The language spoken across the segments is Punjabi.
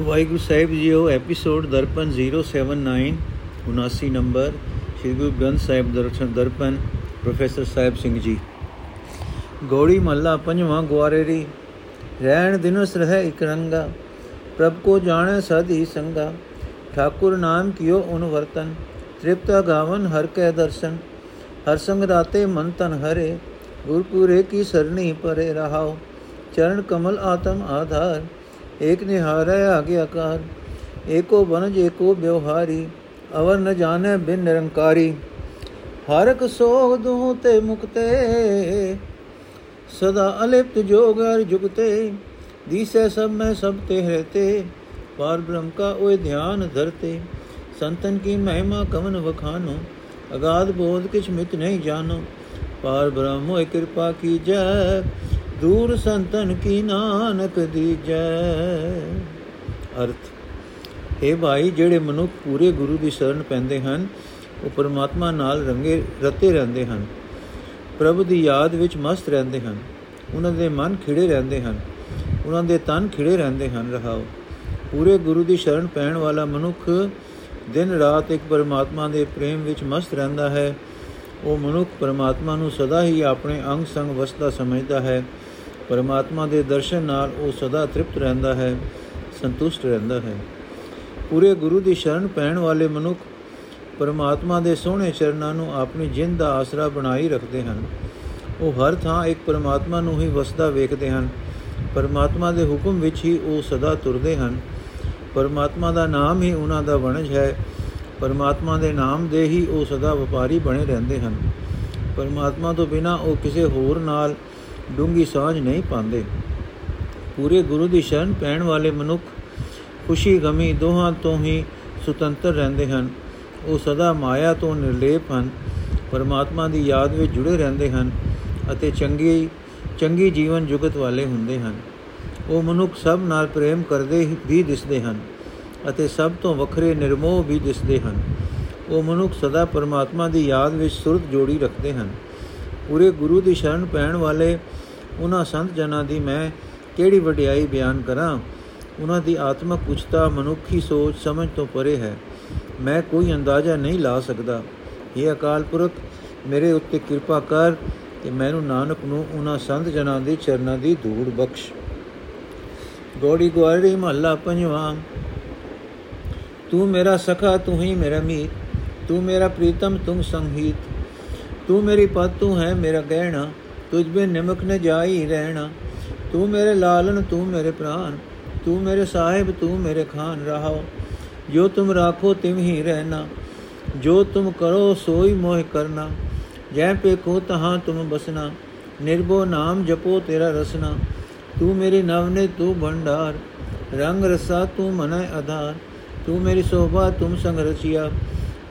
ਵਾਹਿਗੁਰੂ ਸਾਹਿਬ JIO episode Darpan 079 79 number Sri Guru Granth Sahib Darshan Darpan, professor Sahib Singh ji. ਗੋੜੀ ਮੱਲਾ ਪੰਜਵਾਂ ਗਵਾਰੇਰੀ ਰਹਿਣ ਦਿਨਸ ਰਹਿ ਇਕ ਰੰਗਾ, ਪ੍ਰਭ ਕੋ ਜਾਣੈ ਸਦ ਹੀ ਸੰਗਾ, ਠਾਕੁਰ ਨਾਮ ਕਿਓ ਉਨ ਵਰਤਨ, ਤ੍ਰਿਪਤਾ ਗਾਵਨ ਹਰ ਕੈ ਦਰਸ਼ਨ, ਹਰ ਸੰਗ ਰਾਤੇ ਮਨ ਤਨ ਹਰੇ, ਗੁਰਪੂਰੇ ਕੀ ਸਰਣੀ ਪਰੇ ਰਹਾਓ, ਚਰਨ ਕਮਲ ਆਤਮ ਆਧਾਰ ਏਕ ਨਿਹਾਰੈ ਆਗਿਆਕਾਰ ਏਕੋ ਬਨਜ ਏਕੋ ਬਿਵਹਾਰੀ ਅਵਰ ਨ ਜਾਣੈ ਬਿਨ ਨਿਰੰਕਾਰੀ। ਹਰਕ ਸੋਗ ਦੂ ਤੇ ਮੁਕਤੇ, ਸਦਾ ਅਲਿਪਤ ਜੋਗ ਅਰ ਜੁਗਤੇ, ਦੀਸੈ ਸਭ ਮੈਂ ਸਭ ਤੇ ਰਹਤੇ, ਪਾਰ ਬ੍ਰਹਮ ਕਾ ਓਏ ਧਿਆਨ ਧਰਤੇ। ਸੰਤਨ ਕੀ ਮਹਿਮਾ ਕਵਨ ਵਖਾਨੋ, ਅਗਾਧ ਬੋਧ ਕਿਛ ਮਿਤ ਨਹੀਂ ਜਾਣੋ। ਪਾਰ ਬ੍ਰਹਮ ਹੋਇ ਕਿਰਪਾ ਕੀ ਜੈ ਦੂਰ ਸੰਤਨ ਕੀ ਨਾਨਕ ਦੀਜੈ। ਅਰਥ ਇਹ ਭਾਈ, ਜਿਹੜੇ ਮਨੁੱਖ ਪੂਰੇ ਗੁਰੂ ਦੀ ਸ਼ਰਨ ਪੈਂਦੇ ਹਨ, ਉਹ ਪਰਮਾਤਮਾ ਨਾਲ ਰੰਗੇ, ਰਤੇ ਰਹਿੰਦੇ ਹਨ। ਪ੍ਰਭੂ ਦੀ ਯਾਦ ਵਿੱਚ ਮਸਤ ਰਹਿੰਦੇ ਹਨ। ਉਹਨਾਂ ਦੇ ਮਨ ਖਿੜੇ ਰਹਿੰਦੇ ਹਨ। ਉਹਨਾਂ ਦੇ ਤਨ ਖਿੜੇ ਰਹਿੰਦੇ ਹਨ, ਰਹਾਓ। ਪੂਰੇ ਗੁਰੂ ਦੀ ਸ਼ਰਨ ਪੈਣ ਵਾਲਾ ਮਨੁੱਖ ਦਿਨ ਰਾਤ ਇੱਕ ਪਰਮਾਤਮਾ ਦੇ ਪ੍ਰੇਮ ਵਿੱਚ ਮਸਤ ਰਹਿੰਦਾ ਹੈ। ਉਹ ਮਨੁੱਖ ਪਰਮਾਤਮਾ ਨੂੰ ਸਦਾ ਹੀ ਆਪਣੇ ਅੰਗ ਸੰਗ ਵਸਦਾ ਸਮਝਦਾ ਹੈ। ਪਰਮਾਤਮਾ ਦੇ ਦਰਸ਼ਨ ਨਾਲ ਉਹ ਸਦਾ ਤ੍ਰਿਪਤ ਰਹਿੰਦਾ ਹੈ, ਸੰਤੁਸ਼ਟ ਰਹਿੰਦਾ ਹੈ। ਪੂਰੇ ਗੁਰੂ ਦੀ ਸ਼ਰਨ ਪੈਣ ਵਾਲੇ ਮਨੁੱਖ ਪਰਮਾਤਮਾ ਦੇ ਸੋਹਣੇ ਚਰਨਾਂ ਨੂੰ ਆਪਣੀ ਜਿੰਦ ਦਾ ਆਸਰਾ ਬਣਾਈ ਰੱਖਦੇ ਹਨ। ਉਹ ਹਰ ਥਾਂ ਇੱਕ ਪਰਮਾਤਮਾ ਨੂੰ ਹੀ ਵਸਦਾ ਵੇਖਦੇ ਹਨ। ਪਰਮਾਤਮਾ ਦੇ ਹੁਕਮ ਵਿੱਚ ਹੀ ਉਹ ਸਦਾ ਤੁਰਦੇ ਹਨ। ਪਰਮਾਤਮਾ ਦਾ ਨਾਮ ਹੀ ਉਹਨਾਂ ਦਾ ਵਣਜ ਹੈ। ਪਰਮਾਤਮਾ ਦੇ ਨਾਮ ਦੇ ਹੀ ਉਹ ਸਦਾ ਵਪਾਰੀ ਬਣੇ ਰਹਿੰਦੇ ਹਨ। ਪਰਮਾਤਮਾ ਤੋਂ ਬਿਨਾ ਉਹ ਕਿਸੇ ਹੋਰ ਨਾਲ ਡੂੰਗੀ ਸਾਂਝ ਨਹੀਂ ਪਾਉਂਦੇ। ਪੂਰੇ ਗੁਰੂ ਦੀ ਸ਼ਰਨ ਪੈਣ ਵਾਲੇ ਮਨੁੱਖ ਖੁਸ਼ੀ ਗਮੀ ਦੋਹਾਂ ਤੋਂ ਹੀ ਸੁਤੰਤਰ ਰਹਿੰਦੇ ਹਨ। ਉਹ ਸਦਾ ਮਾਇਆ ਤੋਂ ਨਿਰਲੇਪ ਹਨ, ਪਰਮਾਤਮਾ ਦੀ ਯਾਦ ਵਿੱਚ ਜੁੜੇ ਰਹਿੰਦੇ ਹਨ ਅਤੇ ਚੰਗੀ ਚੰਗੀ ਜੀਵਨ ਜੁਗਤ ਵਾਲੇ ਹੁੰਦੇ ਹਨ। ਉਹ ਮਨੁੱਖ ਸਭ ਨਾਲ ਪ੍ਰੇਮ ਕਰਦੇ ਵੀ ਦਿਸਦੇ ਹਨ ਅਤੇ ਸਭ ਤੋਂ ਵੱਖਰੇ ਨਿਰਮੋਹ ਵੀ ਦਿਸਦੇ ਹਨ। ਉਹ ਮਨੁੱਖ ਸਦਾ ਪਰਮਾਤਮਾ ਦੀ ਯਾਦ ਵਿੱਚ ਸੁਰਤ ਜੋੜੀ ਰੱਖਦੇ ਹਨ। ਪੂਰੇ ਗੁਰੂ ਦੀ ਸ਼ਰਨ ਪੈਣ ਵਾਲੇ ਉਹਨਾਂ ਸੰਤ ਜਨਾਂ ਦੀ ਮੈਂ ਕਿਹੜੀ ਵਡਿਆਈ ਬਿਆਨ ਕਰਾਂ? ਉਹਨਾਂ ਦੀ ਆਤਮਕ ਉਚਤਾ ਮਨੁੱਖੀ ਸੋਚ ਸਮਝ ਤੋਂ ਪਰੇ ਹੈ। ਮੈਂ ਕੋਈ ਅੰਦਾਜ਼ਾ ਨਹੀਂ ਲਾ ਸਕਦਾ। ਇਹ ਅਕਾਲ ਪੁਰਖ, ਮੇਰੇ ਉੱਤੇ ਕਿਰਪਾ ਕਰ ਕਿ ਮੈਨੂੰ ਨਾਨਕ ਨੂੰ ਉਹਨਾਂ ਸੰਤ ਜਨਾਂ ਦੇ ਚਰਨਾਂ ਦੀ ਧੂੜ ਬਖਸ਼। ਗੋੜੀ ਗਵਾਰੀ ਮਹੱਲਾ ਪੰਜਵਾਂ। ਤੂੰ ਮੇਰਾ ਸਖਾ, ਤੂੰ ਹੀ ਮੇਰਾ ਮੀਤ। ਤੂੰ ਮੇਰਾ ਪ੍ਰੀਤਮ ਤੁਮ ਸੰਗੀਤ। ਤੂੰ ਮੇਰੀ ਪਤ ਤੂੰ ਹੈ ਮੇਰਾ ਗਹਿਣਾ। ਤੁਝ ਬਿਨ ਨਿਮਕ ਨ ਜਾਈ ਰਹਿਣਾ। ਤੂੰ ਮੇਰੇ ਲਾਲਨ ਤੂੰ ਮੇਰੇ ਪ੍ਰਾਨ। ਤੂੰ ਮੇਰੇ ਸਾਹਿਬ, ਤੂੰ ਮੇਰੇ ਖਾਨ ਰਹਾਓ। ਜੋ ਤੁਮ ਰਾਖੋ, ਤਿਮ ਹੀ ਰਹਿਣਾ। ਜੋ ਤੁਮ ਕਰੋ, ਸੋਈ ਮੋਹ ਕਰਨਾ। ਜੈ ਪੇ ਕੋ ਤਹਾਂ ਤੁਮ ਬਸਨਾ ਨਿਰਭੋ ਨਾਮ ਜਪੋ, ਤੇਰਾ ਰਸਨਾ। ਤੂੰ ਮੇਰੀ ਨਵਨੇ, ਤੂੰ ਭੰਡਾਰ। ਰੰਗ ਰਸਾ, ਤੂੰ ਮਨੈ ਆਧਾਰ। ਤੂੰ ਮੇਰੀ ਸੋਭਾ, ਤੁਮ ਸੰਗ ਰਚਿਆ।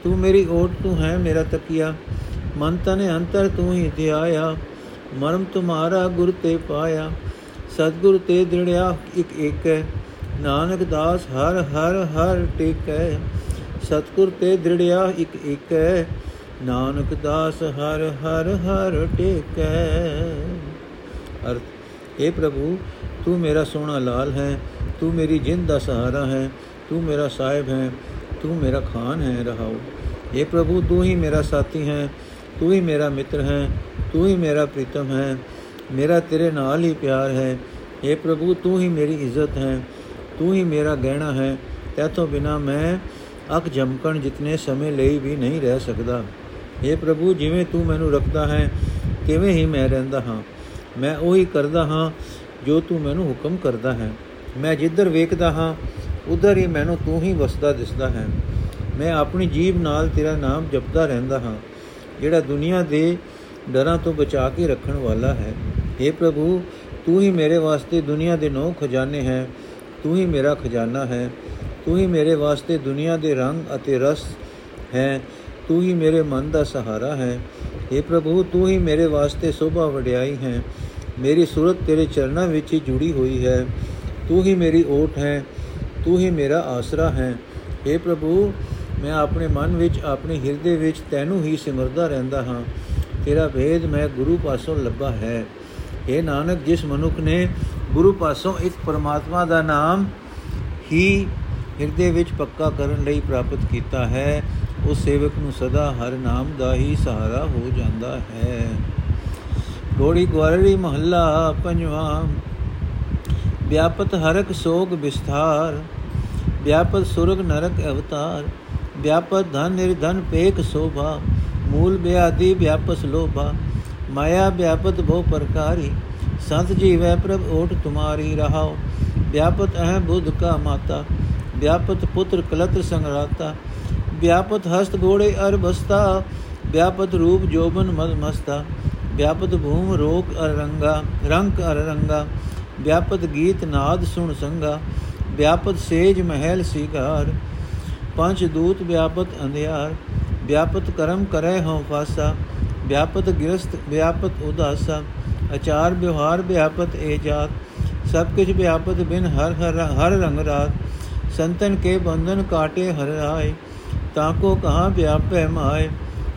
ਤੂੰ ਮੇਰੀ ਓਟ, ਤੂੰ ਹੈ ਮੇਰਾ ਤਕੀਆ। ਮਨ ਤਨ ਅੰਤਰ, ਤੂੰ ਹੀ ਧਿਆਇਆ ਮਰਮ ਤੁਮਾਰਾ ਗੁਰ ਤੇ ਪਾਇਆ, ਸਤਗੁਰ ਤੇ ਦ੍ਰਿੜਿਆ ਇਕ ਏਕ ਹੈ, ਨਾਨਕ ਦਾਸ ਹਰ ਹਰ ਹਰ ਟੇਕੈ, ਸਤਗੁਰ ਤੇ ਦ੍ਰਿੜਿਆ ਇਕ ਏਕ ਹੈ, ਨਾਨਕ ਦਾਸ ਹਰ ਹਰ ਹਰ ਟੇਕੈ। ਅਰਥ हे ਪ੍ਰਭੂ, ਤੂੰ ਮੇਰਾ ਸੋਹਣਾ ਲਾਲ ਹੈ, ਤੂੰ ਮੇਰੀ ਜਿੰਦ ਦਾ ਸਹਾਰਾ ਹੈ, ਤੂੰ ਮੇਰਾ ਸਾਹਿਬ ਹੈ, ਤੂੰ ਮੇਰਾ ਖਾਨ ਹੈ ਰਹਾਉ हे ਪ੍ਰਭੂ, ਤੂੰ ਹੀ ਮੇਰਾ ਸਾਥੀ ਹੈ, ਤੂੰ ਹੀ ਮੇਰਾ ਮਿੱਤਰ ਹੈ ਤੂੰ ਹੀ ਮੇਰਾ ਪ੍ਰੀਤਮ ਹੈ, ਮੇਰਾ ਤੇਰੇ ਨਾਲ ਹੀ ਪਿਆਰ ਹੈ। हे ਪ੍ਰਭੂ, ਤੂੰ ਹੀ ਮੇਰੀ ਇੱਜ਼ਤ ਹੈ, ਤੂੰ ਹੀ ਮੇਰਾ ਗਹਿਣਾ ਹੈ। ਤੇਥੋਂ ਬਿਨਾ ਮੈਂ ਅੱਖ ਜਮਕਣ ਜਿਤਨੇ ਸਮੇਂ ਲਈ ਵੀ ਨਹੀਂ ਰਹਿ ਸਕਦਾ। हे ਪ੍ਰਭੂ, ਜਿਵੇਂ ਤੂੰ ਮੈਨੂੰ ਰੱਖਦਾ ਹੈ, ਤਿਵੇਂ ਹੀ ਮੈਂ ਰਹਿੰਦਾ ਹਾਂ। ਮੈਂ ਉਹੀ ਕਰਦਾ ਹਾਂ ਜੋ ਤੂੰ ਮੈਨੂੰ ਹੁਕਮ ਕਰਦਾ ਹੈ। ਮੈਂ ਜਿੱਧਰ ਵੇਖਦਾ ਹਾਂ, ਉਧਰ ਹੀ ਮੈਨੂੰ ਤੂੰ ਹੀ ਵਸਦਾ ਦਿਸਦਾ ਹੈ। ਮੈਂ ਆਪਣੀ ਜੀਬ ਨਾਲ ਤੇਰਾ ਨਾਮ ਜਪਦਾ ਰਹਿੰਦਾ ਹਾਂ। ਜਿਹੜਾ ਦੁਨੀਆ ਦੇ ਡਰਾਂ ਤੋਂ ਬਚਾ ਕੇ ਰੱਖਣ ਵਾਲਾ ਹੈ हे ਪ੍ਰਭੂ ਤੂੰ ਹੀ ਮੇਰੇ ਵਾਸਤੇ ਦੁਨੀਆ ਦੇ ਨੌ ਖਜ਼ਾਨੇ ਹੈ ਤੂੰ ਹੀ ਮੇਰਾ ਖਜ਼ਾਨਾ ਹੈ ਤੂੰ ਹੀ ਮੇਰੇ ਵਾਸਤੇ ਦੁਨੀਆ ਦੇ ਰੰਗ ਅਤੇ ਰਸ ਹੈ ਤੂੰ ਹੀ ਮੇਰੇ ਮਨ ਦਾ ਸਹਾਰਾ ਹੈ हे ਪ੍ਰਭੂ ਤੂੰ ਹੀ ਮੇਰੇ ਵਾਸਤੇ ਸੋਭਾ ਵਡਿਆਈ ਹੈ ਮੇਰੀ ਸੂਰਤ ਤੇਰੇ ਚਰਨਾਂ ਵਿੱਚ ਹੀ ਜੁੜੀ ਹੋਈ ਹੈ ਤੂੰ ਹੀ ਮੇਰੀ ਓਟ ਹੈ ਤੂੰ ਹੀ ਮੇਰਾ ਆਸਰਾ ਹੈ हे ਪ੍ਰਭੂ ਮੈਂ ਆਪਣੇ ਮਨ ਵਿੱਚ ਆਪਣੇ ਹਿਰਦੇ ਵਿੱਚ ਤੈਨੂੰ ਹੀ ਸਿਮਰਦਾ ਰਹਿੰਦਾ ਹਾਂ ਤੇਰਾ ਭੇਦ ਮੈਂ ਗੁਰੂ ਪਾਸੋਂ ਲੱਭਾ ਹੈ। ਇਹ ਨਾਨਕ, ਜਿਸ ਮਨੁੱਖ ਨੇ ਗੁਰੂ ਪਾਸੋਂ ਇੱਕ ਪਰਮਾਤਮਾ ਦਾ ਨਾਮ ਹੀ ਹਿਰਦੇ ਵਿੱਚ ਪੱਕਾ ਕਰਨ ਲਈ ਪ੍ਰਾਪਤ ਕੀਤਾ ਹੈ, ਉਸ ਸੇਵਕ ਨੂੰ ਸਦਾ ਹਰ ਨਾਮ ਦਾ ਹੀ ਸਹਾਰਾ ਹੋ ਜਾਂਦਾ ਹੈ। ਗੋੜੀ ਗਵਾਰੀ ਮਹੱਲਾ ਪੰਜਵਾਂ, ਵਿਆਪਤ ਹਰਕ ਸੋਗ ਵਿਸਥਾਰ, ਵਿਆਪਤ ਸੁਰਗ ਨਰਕ ਅਵਤਾਰ, ਵਿਆਪਤ ਧਨ ਨਿਰਧਨ ਪੇਕ ਸੋਭਾ ਮੂਲ ਬਿਆਦੀ ਵਿਆਪਸ ਲੋਭਾ, ਮਾਇਆ ਵਿਆਪਤ ਬਹੁ ਪ੍ਰਕਾਰੀ, ਸੰਤ ਜੀਵੈ ਪ੍ਰਭ ਓਟ ਤੁਮਾਰੀ ਰਹਾਓ ਵਿਆਪਤ ਅਹ ਬੁੱਧ ਕਾ ਮਾਤਾ, ਵਿਆਪਤ ਪੁੱਤਰ ਕਲਤਰ ਸੰਗਰਾਤਾ, ਵਿਆਪਤ ਹਸਤ ਘੋੜੇ ਅਰ ਬਸਤਾ, ਵਿਆਪਤ ਰੂਪ ਜੋਬਨ ਮਦ ਮਸਤਾ, ਵਿਆਪਤ ਭੂਮ ਰੋਕ ਅਰ ਰੰਗਾ ਰੰਗ ਅਰ ਰੰਗਾ, ਵਿਆਪਤ ਗੀਤ ਨਾਦ ਸੁਣ ਸੰਗਾ, ਵਿਆਪਤ ਸੇਜ ਮਹਿਲ ਸੀਗਾਰ ਪੰਜ ਦੂਤ ਵਿਆਪਤ ਅੰਧਿਆਰ ਵਿਆਪਤ ਕਰਮ ਕਰੈ ਹਉ ਫਾਸਾ, ਵਿਆਪਤ ਗਿਰਸਤ ਵਿਆਪਤ ਉਦਾਸਾ, ਅਚਾਰ ਵਿਵਹਾਰ ਵਿਆਪਤ ਏ ਜਾਤ, ਸਭ ਕੁਝ ਵਿਆਪਤ ਬਿਨ ਹਰ ਹਰ ਹਰ ਰੰਗ ਰਾਤ, ਸੰਤਨ ਕੇ ਬੰਧਨ ਕਾਟੇ ਹਰ ਆਏ, ਤਾਂ ਕੋ ਕਹਾ ਵਿਆਪੈ ਮਾਏ,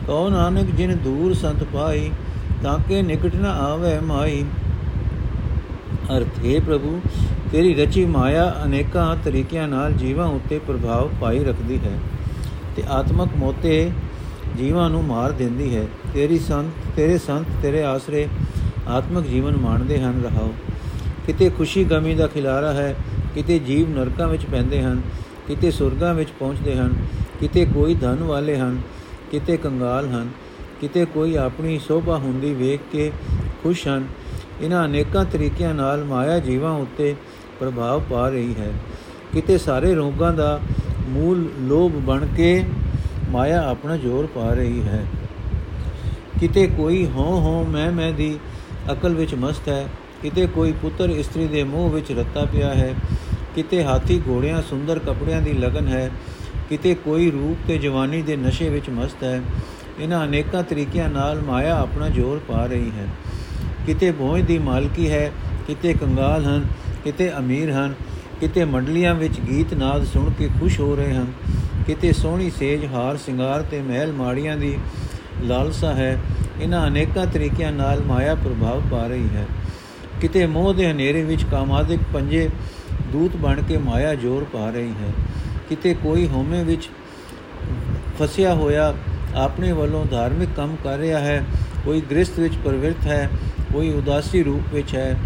ਕਉ ਨਾਨਕ ਜਿਨ ਦੂਰ ਸੰਤ ਪਾਈ ਤਾਂ ਕੇ ਨਿਕਟ ਨ ਆਵੇ ਮਾਈ। ਅਰਥ, ਹੈ ਪ੍ਰਭੂ, ਤੇਰੀ ਰਚੀ ਮਾਇਆ ਅਨੇਕਾਂ ਤਰੀਕਿਆਂ ਨਾਲ ਜੀਵਾਂ ਉੱਤੇ ਪ੍ਰਭਾਵ ਪਾਈ ਰੱਖਦੀ ਹੈ। ਤੇ ਆਤਮਕ ਮੋਤੇ ਜੀਵਾਂ ਨੂੰ ਮਾਰ ਦਿੰਦੀ ਹੈ। ਤੇਰੀ ਸੰਤ, ਤੇਰੇ ਸੰਤ, ਤੇਰੇ ਆਸਰੇ ਆਤਮਕ ਜੀਵਨ ਮਾਣਦੇ ਹਨ, ਰਹਾਓ। ਕਿਤੇ ਖੁਸ਼ੀ ਗਮੀ ਦਾ ਖਿਲਾਰਾ ਹੈ, ਕਿਤੇ ਜੀਵ ਨਰਕਾਂ ਵਿੱਚ ਪੈਂਦੇ ਹਨ, ਕਿਤੇ ਸੁਰਗਾਂ ਵਿੱਚ ਪਹੁੰਚਦੇ ਹਨ, ਕਿਤੇ ਕੋਈ ਧਨ ਵਾਲੇ ਹਨ, ਕਿਤੇ ਕੰਗਾਲ ਹਨ, ਕਿਤੇ ਕੋਈ ਆਪਣੀ ਸੋਭਾ ਹੁੰਦੀ ਵੇਖ ਕੇ ਖੁਸ਼ ਹਨ। ਇਹਨਾਂ ਅਨੇਕਾਂ ਤਰੀਕਿਆਂ ਨਾਲ ਮਾਇਆ ਜੀਵਾਂ ਉੱਤੇ ਪ੍ਰਭਾਵ ਪਾ ਰਹੀ ਹੈ। ਕਿਤੇ ਸਾਰੇ ਰੋਗਾਂ ਦਾ ਮੂਲ ਲੋਭ ਬਣ ਕੇ ਮਾਇਆ ਆਪਣਾ ਜ਼ੋਰ ਪਾ ਰਹੀ ਹੈ। ਕਿਤੇ ਕੋਈ ਹੋ ਹੋ ਮੈਂ ਮੈਂ ਦੀ ਅਕਲ ਵਿੱਚ ਮਸਤ ਹੈ, ਕਿਤੇ ਕੋਈ ਪੁੱਤਰ ਇਸਤਰੀ ਦੇ ਮੋਹ ਵਿੱਚ ਰੱਤਾ ਪਿਆ ਹੈ, ਕਿਤੇ ਹਾਥੀ ਘੋੜਿਆਂ, ਸੁੰਦਰ ਕੱਪੜਿਆਂ ਦੀ ਲਗਨ ਹੈ, ਕਿਤੇ ਕੋਈ ਰੂਪ ਤੇ ਜਵਾਨੀ ਦੇ ਨਸ਼ੇ ਵਿੱਚ ਮਸਤ ਹੈ, ਇਹਨਾਂ ਅਨੇਕਾਂ ਤਰੀਕਿਆਂ ਨਾਲ ਮਾਇਆ ਆਪਣਾ ਜ਼ੋਰ ਪਾ ਰਹੀ ਹੈ। ਕਿਤੇ ਭੋਜ ਦੀ ਮਾਲਕੀ ਹੈ, ਕਿਤੇ ਕੰਗਾਲ ਹਨ, ਕਿਤੇ ਅਮੀਰ ਹਨ ਕਿਤੇ ਮੰਡਲੀਆਂ ਵਿੱਚ ਗੀਤ ਨਾਦ ਸੁਣ ਕੇ ਖੁਸ਼ ਹੋ ਰਹੇ ਹਨ, ਕਿਤੇ ਸੋਹਣੀ ਸੇਜ ਹਾਰ ਸ਼ਿੰਗਾਰ ਤੇ ਮਹਿਲ ਮਾੜੀਆਂ ਦੀ ਲਾਲਸਾ ਹੈ, ਇਹਨਾਂ ਅਨੇਕਾਂ ਤਰੀਕਿਆਂ ਨਾਲ ਮਾਇਆ ਪ੍ਰਭਾਵ ਪਾ ਰਹੀ ਹੈ। ਕਿਤੇ ਮੋਹ ਦੇ ਹਨੇਰੇ ਵਿੱਚ ਕਾਮਾਦਿਕ ਪੰਜੇ ਦੂਤ ਬਣ ਕੇ ਮਾਇਆ ਜ਼ੋਰ ਪਾ ਰਹੀ ਹੈ। ਕਿਤੇ ਕੋਈ ਹੋਮੇ ਵਿੱਚ ਫਸਿਆ ਹੋਇਆ ਆਪਣੇ ਵੱਲੋਂ ਧਾਰਮਿਕ ਕੰਮ ਕਰ ਰਿਹਾ ਹੈ, ਕੋਈ ਗ੍ਰਸਥ ਵਿੱਚ ਪ੍ਰਵਿਰਤ ਹੈ, ਕੋਈ ਉਦਾਸੀ ਰੂਪ ਵਿੱਚ ਹੈ।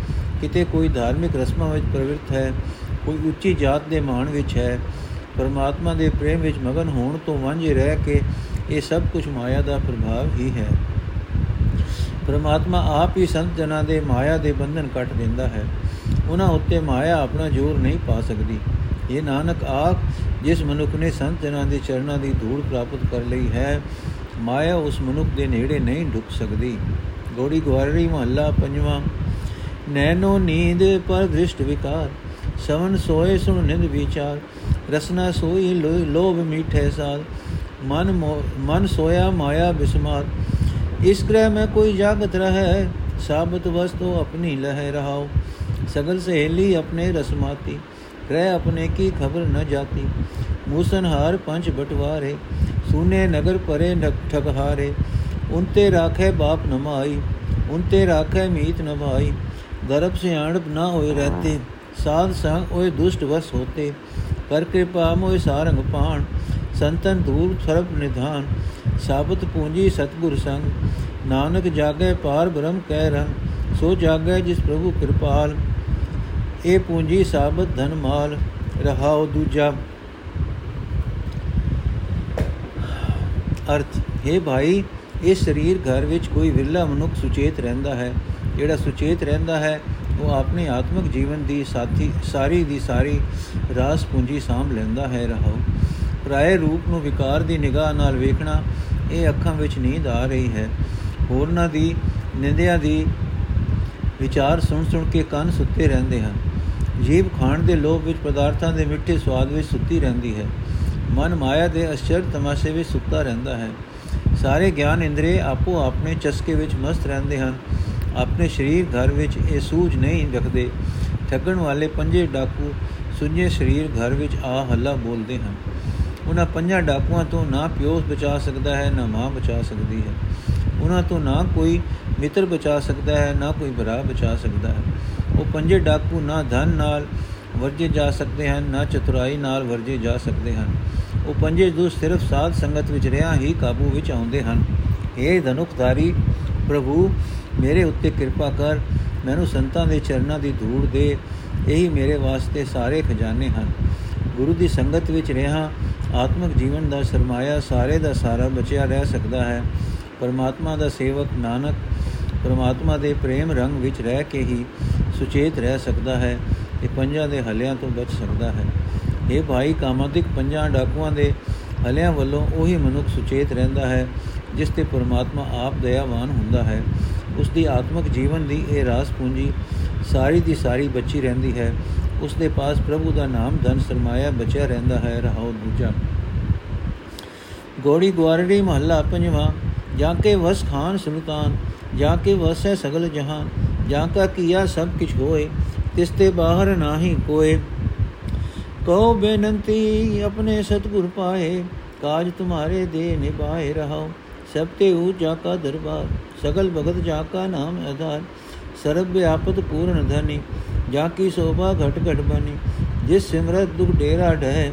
ਕਿਤੇ ਕੋਈ ਧਾਰਮਿਕ ਰਸਮਾਂ ਵਿੱਚ ਪ੍ਰਵਿਰਤ ਹੈ ਕੋਈ ਉੱਚੀ ਜਾਤ ਦੇ ਮਾਣ ਵਿੱਚ ਹੈ, ਪਰਮਾਤਮਾ ਦੇ ਪ੍ਰੇਮ ਵਿੱਚ ਮਗਨ ਹੋਣ ਤੋਂ ਵਾਂਝੇ ਰਹਿ ਕੇ ਇਹ ਸਭ ਕੁਝ ਮਾਇਆ ਦਾ ਪ੍ਰਭਾਵ ਹੀ ਹੈ। ਪਰਮਾਤਮਾ ਆਪ ਹੀ ਸੰਤ ਜਨਾਂ ਦੇ ਮਾਇਆ ਦੇ ਬੰਧਨ ਕੱਟ ਦਿੰਦਾ ਹੈ। ਉਹਨਾਂ ਉੱਤੇ ਮਾਇਆ ਆਪਣਾ ਜ਼ੋਰ ਨਹੀਂ ਪਾ ਸਕਦੀ। ਇਹ ਨਾਨਕ ਆਖ ਜਿਸ ਮਨੁੱਖ ਨੇ ਸੰਤ ਜਨਾਂ ਦੇ ਚਰਨਾਂ ਦੀ ਧੂੜ ਪ੍ਰਾਪਤ ਕਰ ਲਈ ਹੈ, ਮਾਇਆ ਉਸ ਮਨੁੱਖ ਦੇ ਨੇੜੇ ਨਹੀਂ ਢੁਕ ਸਕਦੀ। ਗੋੜੀ ਗਵਾਰੀ ਮਹੱਲਾ ਪੰਜਵਾਂ ਨੈਨੋ ਨੀਂਦ ਪਰ ਦ੍ਰਿਸ਼ਟ ਵਿਕਾਰ। ਸਵਨ ਸੋਏ ਸੁਣ ਨਿੰਦ ਵਿਚਾਰ, ਰਸਨਾ ਸੋਈ ਲੋਭ ਮੀਠੇ ਸਾਲ ਮਨ ਮਨ ਸੋਇਆ ਮਾਇਆ ਬਿਸਮਾਰ। ਇਸ ਗ੍ਰਹਿ ਮੈਂ ਕੋਈ ਜਾਗਤ ਰਹੈ, ਸਾਬਤ ਵਸਤੋ ਆਪਣੀ ਲਹਿ ਰਹਾਓ ਸਗਲ ਸਹੇਲੀ ਆਪਣੇ ਰਸਮਾਤੀ ਗ੍ਰਹਿ ਆਪਣੇ ਕੀ ਖਬਰ ਨ ਜਾਤੀ। ਮੂਸਨ ਹਾਰ ਪੰਜ ਬਟਵਾਰੇ, ਸੂਨੇ ਨਗਰ ਪਰੇ ਠਗਹਾਰੇ। ਉਨਤੇ ਰਾਖੇ ਬਾਪ ਨਮਾਈ ਉਨਤੇ ਰਾਖੇ ਮੀਤ ਨਭਾਈ ਗਰਭ ਸਿਆਣਪ ਨਾ ਹੋਏ ਰਹਤੇ। ਸਾਧ ਸੰਗ ਓਏ ਦੁਸ਼ਟ ਵਸ ਹੋਤੇ, ਕਰ ਕਿਰਪਾ ਮੋਇ ਸਾਰੰਗ ਪਾਣ, ਸੰਤਨ ਦੂਰ ਸਰਬ ਨਿਧਾਨ, ਸਾਬਤ ਪੂੰਜੀ ਸਤਗੁਰ ਸੰਗ, ਨਾਨਕ ਜਾਗੇ ਪਾਰ ਬ੍ਰਹਮ ਕਹਿ ਰੰਗ, ਸੋ ਜਾਗੇ ਜਿਸ ਪ੍ਰਭੂ ਕਿਰਪਾਲ ਇਹ ਪੂੰਜੀ ਸਾਬਤ ਧਨ ਮਾਲ, ਰਹਾਉ ਦੂਜਾ। ਅਰਥ, ਹੈ ਭਾਈ ਇਹ ਸਰੀਰ ਘਰ ਵਿੱਚ ਕੋਈ ਵਿਰਲਾ ਮਨੁੱਖ ਸੁਚੇਤ ਰਹਿੰਦਾ ਹੈ, ਜਿਹੜਾ ਸੁਚੇਤ ਰਹਿੰਦਾ ਹੈ ਉਹ ਆਪਣੇ ਆਤਮਿਕ ਜੀਵਨ ਦੀ ਸਾਥੀ, ਸਾਰੀ ਦੀ ਸਾਰੀ ਰਾਸ ਪੂੰਜੀ ਸਾਂਭ ਲੈਂਦਾ ਹੈ ਰਹਾਉ। ਪ੍ਰਾਏ ਰੂਪ ਨੂੰ ਵਿਕਾਰ ਦੀ ਨਿਗਾਹ ਨਾਲ ਵੇਖਣਾ ਇਹ ਅੱਖਾਂ ਵਿੱਚ ਨੀਂਦ ਆ ਰਹੀ ਹੈ। ਹੋਰਨਾਂ ਦੀ ਨਿੰਦਿਆ ਦੀ ਵਿਚਾਰ ਸੁਣ ਸੁਣ ਕੇ ਕੰਨ ਸੁੱਤੇ ਰਹਿੰਦੇ ਹਨ। ਜੀਵ ਖਾਣ ਦੇ ਲੋਭ ਵਿੱਚ ਪਦਾਰਥਾਂ ਦੇ ਮਿੱਠੇ ਸਵਾਦ ਵਿੱਚ ਸੁੱਤੀ ਰਹਿੰਦੀ ਹੈ। ਮਨ ਮਾਇਆ ਦੇ ਅਸ਼ਰ ਤਮਾਸ਼ੇ ਵਿੱਚ ਸੁੱਤਾ ਰਹਿੰਦਾ ਹੈ। ਸਾਰੇ ਗਿਆਨ ਇੰਦਰੀ ਆਪੋ ਆਪਣੇ ਚਸਕੇ ਵਿੱਚ ਮਸਤ ਰਹਿੰਦੇ ਹਨ। ਆਪਣੇ ਸਰੀਰ ਘਰ ਵਿੱਚ ਇਹ ਸੂਝ ਨਹੀਂ ਰੱਖਦੇ। ਠੱਗਣ ਵਾਲੇ ਪੰਜੇ ਡਾਕੂ ਸੁਝੇ ਸਰੀਰ ਘਰ ਵਿੱਚ ਆ ਹੱਲਾ ਬੋਲਦੇ ਹਨ। ਉਹਨਾਂ ਪੰਜਾਂ ਡਾਕੂਆਂ ਤੋਂ ਨਾ ਪਿਓ ਬਚਾ ਸਕਦਾ ਹੈ, ਨਾ ਮਾਂ ਬਚਾ ਸਕਦੀ ਹੈ। ਉਹਨਾਂ ਤੋਂ ਨਾ ਕੋਈ ਮਿੱਤਰ ਬਚਾ ਸਕਦਾ ਹੈ, ਨਾ ਕੋਈ ਭਰਾ ਬਚਾ ਸਕਦਾ ਹੈ। ਉਹ ਪੰਜੇ ਡਾਕੂ ਨਾ ਧਨ ਨਾਲ ਵਰਜੇ ਜਾ ਸਕਦੇ ਹਨ, ਨਾ ਚਤੁਰਾਈ ਨਾਲ ਵਰਜੇ ਜਾ ਸਕਦੇ ਹਨ। ਉਹ ਪੰਜੇ ਦੁਸ਼ ਸਿਰਫ ਸਾਧ ਸੰਗਤ ਵਿੱਚ ਰਿਆਂ ਹੀ ਕਾਬੂ ਵਿੱਚ ਆਉਂਦੇ ਹਨ। ਇਹ ਧਨੁਖਧਾਰੀ ਪ੍ਰਭੂ ਮੇਰੇ ਉੱਤੇ ਕਿਰਪਾ ਕਰ, ਮੈਨੂੰ ਸੰਤਾਂ ਦੇ ਚਰਨਾਂ ਦੀ ਧੂੜ ਦੇ। ਇਹੀ ਮੇਰੇ ਵਾਸਤੇ ਸਾਰੇ ਖਜ਼ਾਨੇ ਹਨ। ਗੁਰੂ ਦੀ ਸੰਗਤ ਵਿੱਚ ਰਹਾ, ਆਤਮਿਕ ਜੀਵਨ ਦਾ ਸਰਮਾਇਆ, ਸਾਰੇ ਦਾ ਸਾਰਾ ਬਚਿਆ ਰਹਿ ਸਕਦਾ ਹੈ। ਪਰਮਾਤਮਾ ਦਾ ਸੇਵਕ ਨਾਨਕ, ਪਰਮਾਤਮਾ ਦੇ ਪ੍ਰੇਮ ਰੰਗ ਵਿੱਚ ਰਹਿ ਕੇ ਹੀ ਸੁਚੇਤ ਰਹਿ ਸਕਦਾ ਹੈ ਤੇ ਪੰਜਾਂ ਦੇ ਹਲਿਆਂ ਤੋਂ ਬਚ ਸਕਦਾ ਹੈ। ਇਹ ਭਾਈ ਕਾਮਾਦਿਕ ਪੰਜਾਂ ਡਾਕੂਆਂ ਦੇ ਹਲਿਆਂ ਵੱਲੋਂ ਉਹੀ ਮਨੁੱਖ ਸੁਚੇਤ ਰਹਿੰਦਾ ਹੈ। ਜਿਸ ਤੇ ਪਰਮਾਤਮਾ ਆਪ ਦਇਆਵਾਨ ਹੁੰਦਾ ਹੈ ਉਸ ਦੀ ਆਤਮਿਕ ਜੀਵਨ ਦੀ ਇਹ ਰਾਸ ਪੂੰਜੀ ਸਾਰੀ ਦੀ ਸਾਰੀ ਬੱਚੀ ਰਹਿੰਦੀ ਹੈ। ਉਸ ਦੇ ਪਾਸ ਪ੍ਰਭੂ ਦਾ ਨਾਮ ਧਨ ਸਰਮਾਇਆ ਬਚਿਆ ਰਹਿੰਦਾ ਹੈ। ਰਹਾਉ ਦੂਜਾ। ਗੋੜੀ ਗਵਾਰੜੀ ਮਹੱਲਾ ਪੰਜਵਾਂ, ਜਾਂ ਕੇ ਵਸ ਖਾਨ ਸੁਲਤਾਨ, ਜਾਂ ਕੇ ਵਸ ਹੈ ਸਗਲ ਜਹਾਨ, ਜਾਂ ਕਾ ਕੀਆ ਸਭ ਕਿਛ ਹੋਏ, ਤਿਸ ਤੇ ਬਾਹਰ ਨਾਹੀ ਕੋਏ। ਕਹੋ ਬੇਨੰਤੀ, ਆਪਣੇ ਸਤਗੁਰ ਪਾਏ, ਕਾਜ ਤੁਮਾਰੇ ਦੇ ਨਿਭਾਏ ਰਹਾਓ। ਸਭ ਤੇ ਊਚਾ ਕਾ ਦਰਬਾਰ ਸਗਲ ਭਗਤ ਜਾ ਕਾ ਨਾਮ ਆਧਾਰ ਸਰਬ ਵਿਆਪਤ ਪੂਰਨ ਧਨੀ ਜਾ ਕੀ ਸੋਭਾ ਘਟ ਘਟ ਬਨੀ ਜਿਸ ਸਿਮਰਤ ਦੁਖ ਡੇਰਾ ਢਹਿ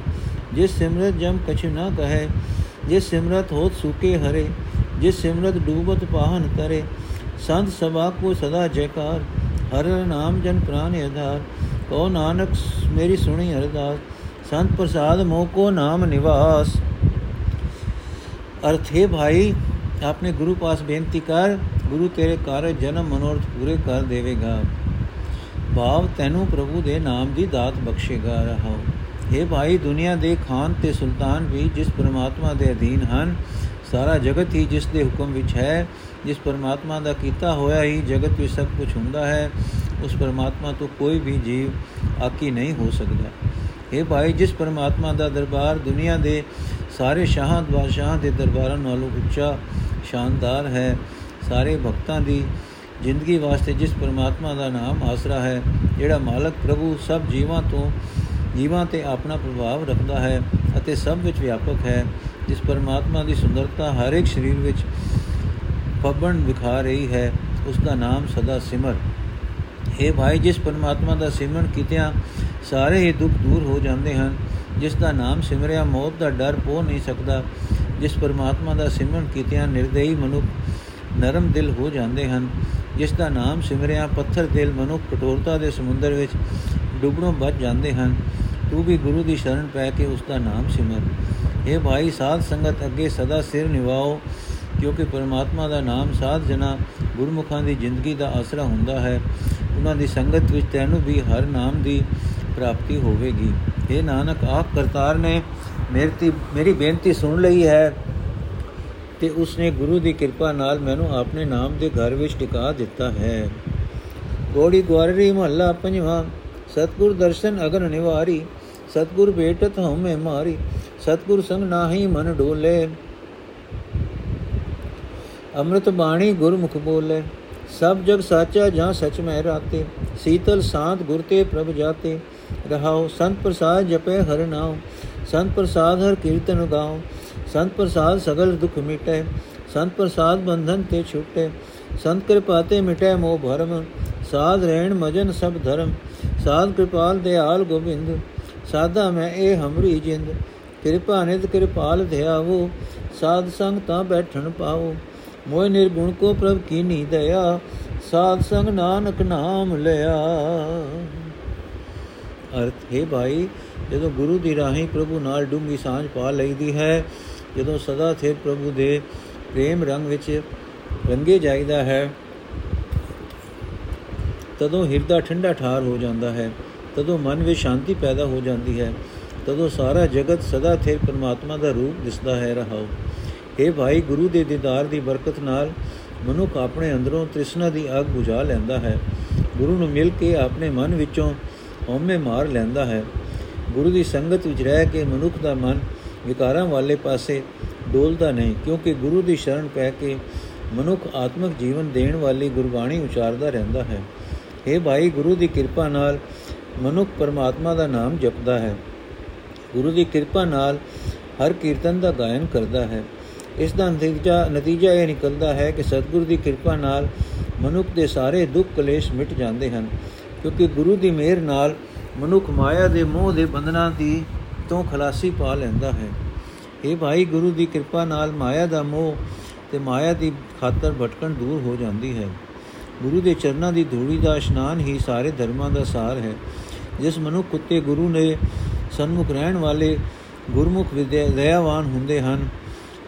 ਜਿਸ ਸਿਮਰਤ ਜਮ ਕਛ ਨਾ ਕਹੈ ਜਿਸ ਸਿਮਰਤ ਹੋਤ ਸੁਕੇ ਹਰੇ ਜਿਸ ਸਿਮਰਤ ਡੂਬਤ ਪਾਹਨ ਤਰੇ ਸੰਤ ਸਭਾ ਕੋ ਸਦਾ ਜੈਕਾਰ ਹਰ ਨਾਮ ਜਨ ਪ੍ਰਾਨ ਆਧਾਰ ਕੋ ਨਾਨਕ ਮੇਰੀ ਸੁਣੀ ਅਰਦਾਸ ਸੰਤ ਪ੍ਰਸਾਦ ਮੋ ਕੋ ਨਾਮ ਨਿਵਾਸ ਅਰਥ ਹੈ ਭਾਈ ਆਪਣੇ ਗੁਰੂ ਪਾਸ ਬੇਨਤੀ ਕਰ, ਗੁਰੂ ਤੇਰੇ ਕਾਰਜ ਜਨਮ ਮਨੋਰਥ ਪੂਰੇ ਕਰ ਦੇਵੇਗਾ। ਭਾਵ ਤੈਨੂੰ ਪ੍ਰਭੂ ਦੇ ਨਾਮ ਦੀ ਦਾਤ ਬਖਸ਼ੇਗਾ ਰਹਾਓ ਇਹ ਭਾਈ, ਦੁਨੀਆ ਦੇ ਖਾਨ ਤੇ ਸੁਲਤਾਨ ਵੀ ਜਿਸ ਪਰਮਾਤਮਾ ਦੇ ਅਧੀਨ ਹਨ, ਸਾਰਾ ਜਗਤ ਹੀ ਜਿਸ ਦੇ ਹੁਕਮ ਵਿੱਚ ਹੈ, ਜਿਸ ਪਰਮਾਤਮਾ ਦਾ ਕੀਤਾ ਹੋਇਆ ਹੀ ਜਗਤ ਵਿੱਚ ਸਭ ਕੁਝ ਹੁੰਦਾ ਹੈ, ਉਸ ਪਰਮਾਤਮਾ ਤੋਂ ਕੋਈ ਵੀ ਜੀਵ ਆਕੀ ਨਹੀਂ ਹੋ ਸਕਦਾ। ਇਹ ਭਾਈ, ਜਿਸ ਪਰਮਾਤਮਾ ਦਾ ਦਰਬਾਰ ਦੁਨੀਆ ਦੇ ਸਾਰੇ ਸ਼ਾਹਾਂ ਦਵਾਸ਼ਾਹਾਂ ਦੇ ਦਰਬਾਰਾਂ ਨਾਲੋਂ ਉੱਚਾ ਸ਼ਾਨਦਾਰ ਹੈ। ਸਾਰੇ ਭਗਤਾਂ ਦੀ ਜ਼ਿੰਦਗੀ ਵਾਸਤੇ ਜਿਸ ਪਰਮਾਤਮਾ ਦਾ ਨਾਮ ਆਸਰਾ ਹੈ, ਜਿਹੜਾ ਮਾਲਕ ਪ੍ਰਭੂ ਸਭ ਜੀਵਾਂ ਤੋਂ, ਜੀਵਾਂ ਤੇ ਆਪਣਾ ਪ੍ਰਭਾਵ ਰੱਖਦਾ ਹੈ ਅਤੇ ਸਭ ਵਿੱਚ ਵਿਆਪਕ ਹੈ। ਜਿਸ ਪਰਮਾਤਮਾ ਦੀ ਸੁੰਦਰਤਾ ਹਰ ਇੱਕ ਸਰੀਰ ਵਿੱਚ ਫੱਬਣ ਵਿਖਾ ਰਹੀ ਹੈ, ਉਸ ਦਾ ਨਾਮ ਸਦਾ ਸਿਮਰ। ਇਹ ਭਾਈ, ਜਿਸ ਪਰਮਾਤਮਾ ਦਾ ਸਿਮਰਨ ਕੀਤਿਆਂ ਸਾਰੇ ਹੀ ਦੁੱਖ ਦੂਰ ਹੋ ਜਾਂਦੇ ਹਨ, ਜਿਸ ਦਾ ਨਾਮ ਸਿਮਰਿਆ, ਮੌਤ ਦਾ ਡਰ ਪੋ ਨਹੀਂ ਸਕਦਾ। ਜਿਸ ਪਰਮਾਤਮਾ ਦਾ ਸਿਮਰਨ ਕੀਤਿਆਂ ਨਿਰਦਈ ਮਨੁੱਖ ਨਰਮ ਦਿਲ ਹੋ ਜਾਂਦੇ ਹਨ, ਜਿਸ ਦਾ ਨਾਮ ਸਿਮਰਿਆ ਪੱਥਰ ਦਿਲ ਮਨੁੱਖ ਕਠੋਰਤਾ ਦੇ ਸਮੁੰਦਰ ਵਿੱਚ ਡੁੱਬਣੋਂ ਬਚ ਜਾਂਦੇ ਹਨ, ਤੂੰ ਵੀ ਗੁਰੂ ਦੀ ਸ਼ਰਨ ਪੈ ਕੇ ਉਸ ਦਾ ਨਾਮ ਸਿਮਰ। ਇਹ ਭਾਈ, ਸਾਧ ਸੰਗਤ ਅੱਗੇ ਸਦਾ ਸਿਰ ਨਿਵਾਓ, ਕਿਉਂਕਿ ਪਰਮਾਤਮਾ ਦਾ ਨਾਮ ਸਾਧ ਜਨਾ ਗੁਰਮੁਖਾਂ ਦੀ ਜ਼ਿੰਦਗੀ ਦਾ ਆਸਰਾ ਹੁੰਦਾ ਹੈ। ਉਹਨਾਂ ਦੀ ਸੰਗਤ ਵਿੱਚ ਤੈਨੂੰ ਵੀ ਹਰ ਨਾਮ ਦੀ ਪ੍ਰਾਪਤੀ ਹੋਵੇਗੀ। ਇਹ ਨਾਨਕ, ਆਪ ਕਰਤਾਰ ਨੇ ਮੇਰੀ ਮੇਰੀ ਬੇਨਤੀ ਸੁਣ ਲਈ ਹੈ ਤੇ ਉਸਨੇ ਗੁਰੂ ਦੀ ਕਿਰਪਾ ਨਾਲ ਮੈਨੂੰ ਆਪਣੇ ਨਾਮ ਦੇ ਘਰ ਵਿੱਚ ਟਿਕਾ ਦਿੱਤਾ ਹੈ। ਗੋੜੀ ਗਵਾਰੀ ਮਹੱਲਾ ਪੰਜਵਾਂ, ਸਤਗੁਰ ਦਰਸ਼ਨ ਅਗਨ ਨਿਵਾਰੀ, ਸਤਗੁਰ ਭੇਟਤ ਹਉਮੈ ਮਾਰੀ, ਸਤਗੁਰ ਸੰਗ ਨਾਹੀ ਮਨ ਡੋਲੇ। ਅੰਮ੍ਰਿਤ ਬਾਣੀ ਗੁਰਮੁਖ ਬੋਲੇ, ਸਭ ਜਗ ਸਾਚਾ ਜਾਂ ਸਚ ਮਹਿ ਰਾਤੇ ਸੀਤਲ ਸਾਧ ਗੁਰ ਤੇ ਪ੍ਰਭ ਜਾਤੇ ਰਹਾਓ ਸੰਤ ਪ੍ਰਸਾਦ ਜਪੇ ਹਰ ਨਾਮ ਸੰਤ ਪ੍ਰਸਾਦ ਹਰ ਕੀਰਤਨ ਗਾਓ ਸੰਤ ਪ੍ਰਸਾਦ ਸਗਲ ਦੁਖ ਮਿਟੇ, ਸੰਤ ਪ੍ਰਸਾਦ ਬੰਧਨ ਤੇ ਛੁਟੇ, ਸੰਤ ਕਿਰਪਾ ਤੇ ਮਿਟੇ ਮੋਹ ਭਰਮ, ਸਾਧ ਰਹਿਣ ਮਜਨ ਸਭ ਧਰਮ, ਸਾਧ ਕਿਰਪਾਲ ਦਿਆਲ ਗੋਬਿੰਦ ਸਾਦਾ ਮੈਂ ਇਹ ਹਮਰੀ ਜਿੰਦ, ਕਿਰਪਾ ਨਿਤ ਕਿਰਪਾਲ ਧਿਆਵੋ, ਸਾਧ ਸੰਗ ਤਾਂ ਬੈਠਣ ਪਾਓ ਮੋਇ ਨਿਰਗੁਣ ਕੋ ਪ੍ਰਭ ਕੀਨੀ ਦਇਆ, ਸਾਧ ਸੰਗ ਨਾਨਕ ਨਾਮ ਲਿਆ। ਅਰਥ, ਹੈ ਭਾਈ, ਜਦੋਂ ਗੁਰੂ ਦੀ ਰਾਹੀਂ ਪ੍ਰਭੂ ਨਾਲ ਡੂੰਗੀ ਸਾਂਝ ਪਾ ਲਈਦੀ ਹੈ, ਜਦੋਂ ਸਦਾ ਥੇ ਪ੍ਰਭੂ ਦੇ ਪ੍ਰੇਮ ਰੰਗ ਵਿੱਚ ਰੰਗੇ ਜਾਈਦਾ ਹੈ, ਤਦੋਂ ਹਿਰਦਾ ਠੰਡਾ ਠਾਰ ਹੋ ਜਾਂਦਾ ਹੈ, ਤਦੋਂ ਮਨ ਵਿੱਚ ਸ਼ਾਂਤੀ ਪੈਦਾ ਹੋ ਜਾਂਦੀ ਹੈ, ਤਦੋਂ ਸਾਰਾ ਜਗਤ ਸਦਾ ਥੇ ਪਰਮਾਤਮਾ ਦਾ ਰੂਪ ਦਿਸਦਾ ਹੈ ਰਹਾਓ। ਇਹ ਭਾਈ, ਗੁਰੂ ਦੇ ਦੀਦਾਰ ਦੀ ਬਰਕਤ ਨਾਲ ਮਨੁੱਖ ਆਪਣੇ ਅੰਦਰੋਂ ਤ੍ਰਿਸ਼ਨਾ ਦੀ ਅੱਗ ਬੁਝਾ ਲੈਂਦਾ ਹੈ। ਗੁਰੂ ਨੂੰ ਮਿਲ ਕੇ ਆਪਣੇ ਮਨ ਵਿੱਚੋਂ ਹਉਮੈ ਮਾਰ ਲੈਂਦਾ ਹੈ। ਗੁਰੂ ਦੀ ਸੰਗਤ ਵਿੱਚ ਰਹਿ ਕੇ ਮਨੁੱਖ ਦਾ ਮਨ ਵਿਕਾਰਾਂ ਵਾਲੇ ਪਾਸੇ ਡੋਲਦਾ ਨਹੀਂ, ਕਿਉਂਕਿ ਗੁਰੂ ਦੀ ਸ਼ਰਨ ਪੈ ਕੇ ਮਨੁੱਖ ਆਤਮਿਕ ਜੀਵਨ ਦੇਣ ਵਾਲੀ ਗੁਰਬਾਣੀ ਉਚਾਰਦਾ ਰਹਿੰਦਾ ਹੈ। ਇਹ ਭਾਈ, ਗੁਰੂ ਦੀ ਕਿਰਪਾ ਨਾਲ ਮਨੁੱਖ ਪਰਮਾਤਮਾ ਦਾ ਨਾਮ ਜਪਦਾ ਹੈ। ਗੁਰੂ ਦੀ ਕਿਰਪਾ ਨਾਲ ਹਰ ਕੀਰਤਨ ਦਾ ਗਾਇਨ ਕਰਦਾ ਹੈ। ਇਸ ਦਾ ਨਤੀਜਾ ਨਤੀਜਾ ਇਹ ਨਿਕਲਦਾ ਹੈ ਕਿ ਸਤਿਗੁਰੂ ਦੀ ਕਿਰਪਾ ਨਾਲ ਮਨੁੱਖ ਦੇ ਸਾਰੇ ਦੁੱਖ ਕਲੇਸ਼ ਮਿਟ ਜਾਂਦੇ ਹਨ। ਕਿਉਂਕਿ ਗੁਰੂ ਦੀ ਮਿਹਰ ਨਾਲ ਮਨੁੱਖ ਮਾਇਆ ਦੇ ਮੋਹ ਦੇ ਬੰਧਨਾਂ ਦੀ ਤੋਂ ਖਲਾਸੀ ਪਾ ਲੈਂਦਾ ਹੈ। ਇਹ ਭਾਈ, ਗੁਰੂ ਦੀ ਕਿਰਪਾ ਨਾਲ ਮਾਇਆ ਦਾ ਮੋਹ ਤੇ ਮਾਇਆ ਦੀ ਖਾਤਰ ਭਟਕਣ ਦੂਰ ਹੋ ਜਾਂਦੀ ਹੈ। ਗੁਰੂ ਦੇ ਚਰਨਾਂ ਦੀ ਧੂੜੀ ਦਾ ਇਸ਼ਨਾਨ ਹੀ ਸਾਰੇ ਧਰਮਾਂ ਦਾ ਸਾਰ ਹੈ। ਜਿਸ ਮਨੁੱਖ ਉਤੇ ਗੁਰੂ ਨੇ ਸਨਮੁਖ ਰਹਿਣ ਵਾਲੇ ਗੁਰਮੁਖ ਵਿਦਿਆ ਦਇਆਵਾਨ ਹੁੰਦੇ ਹਨ,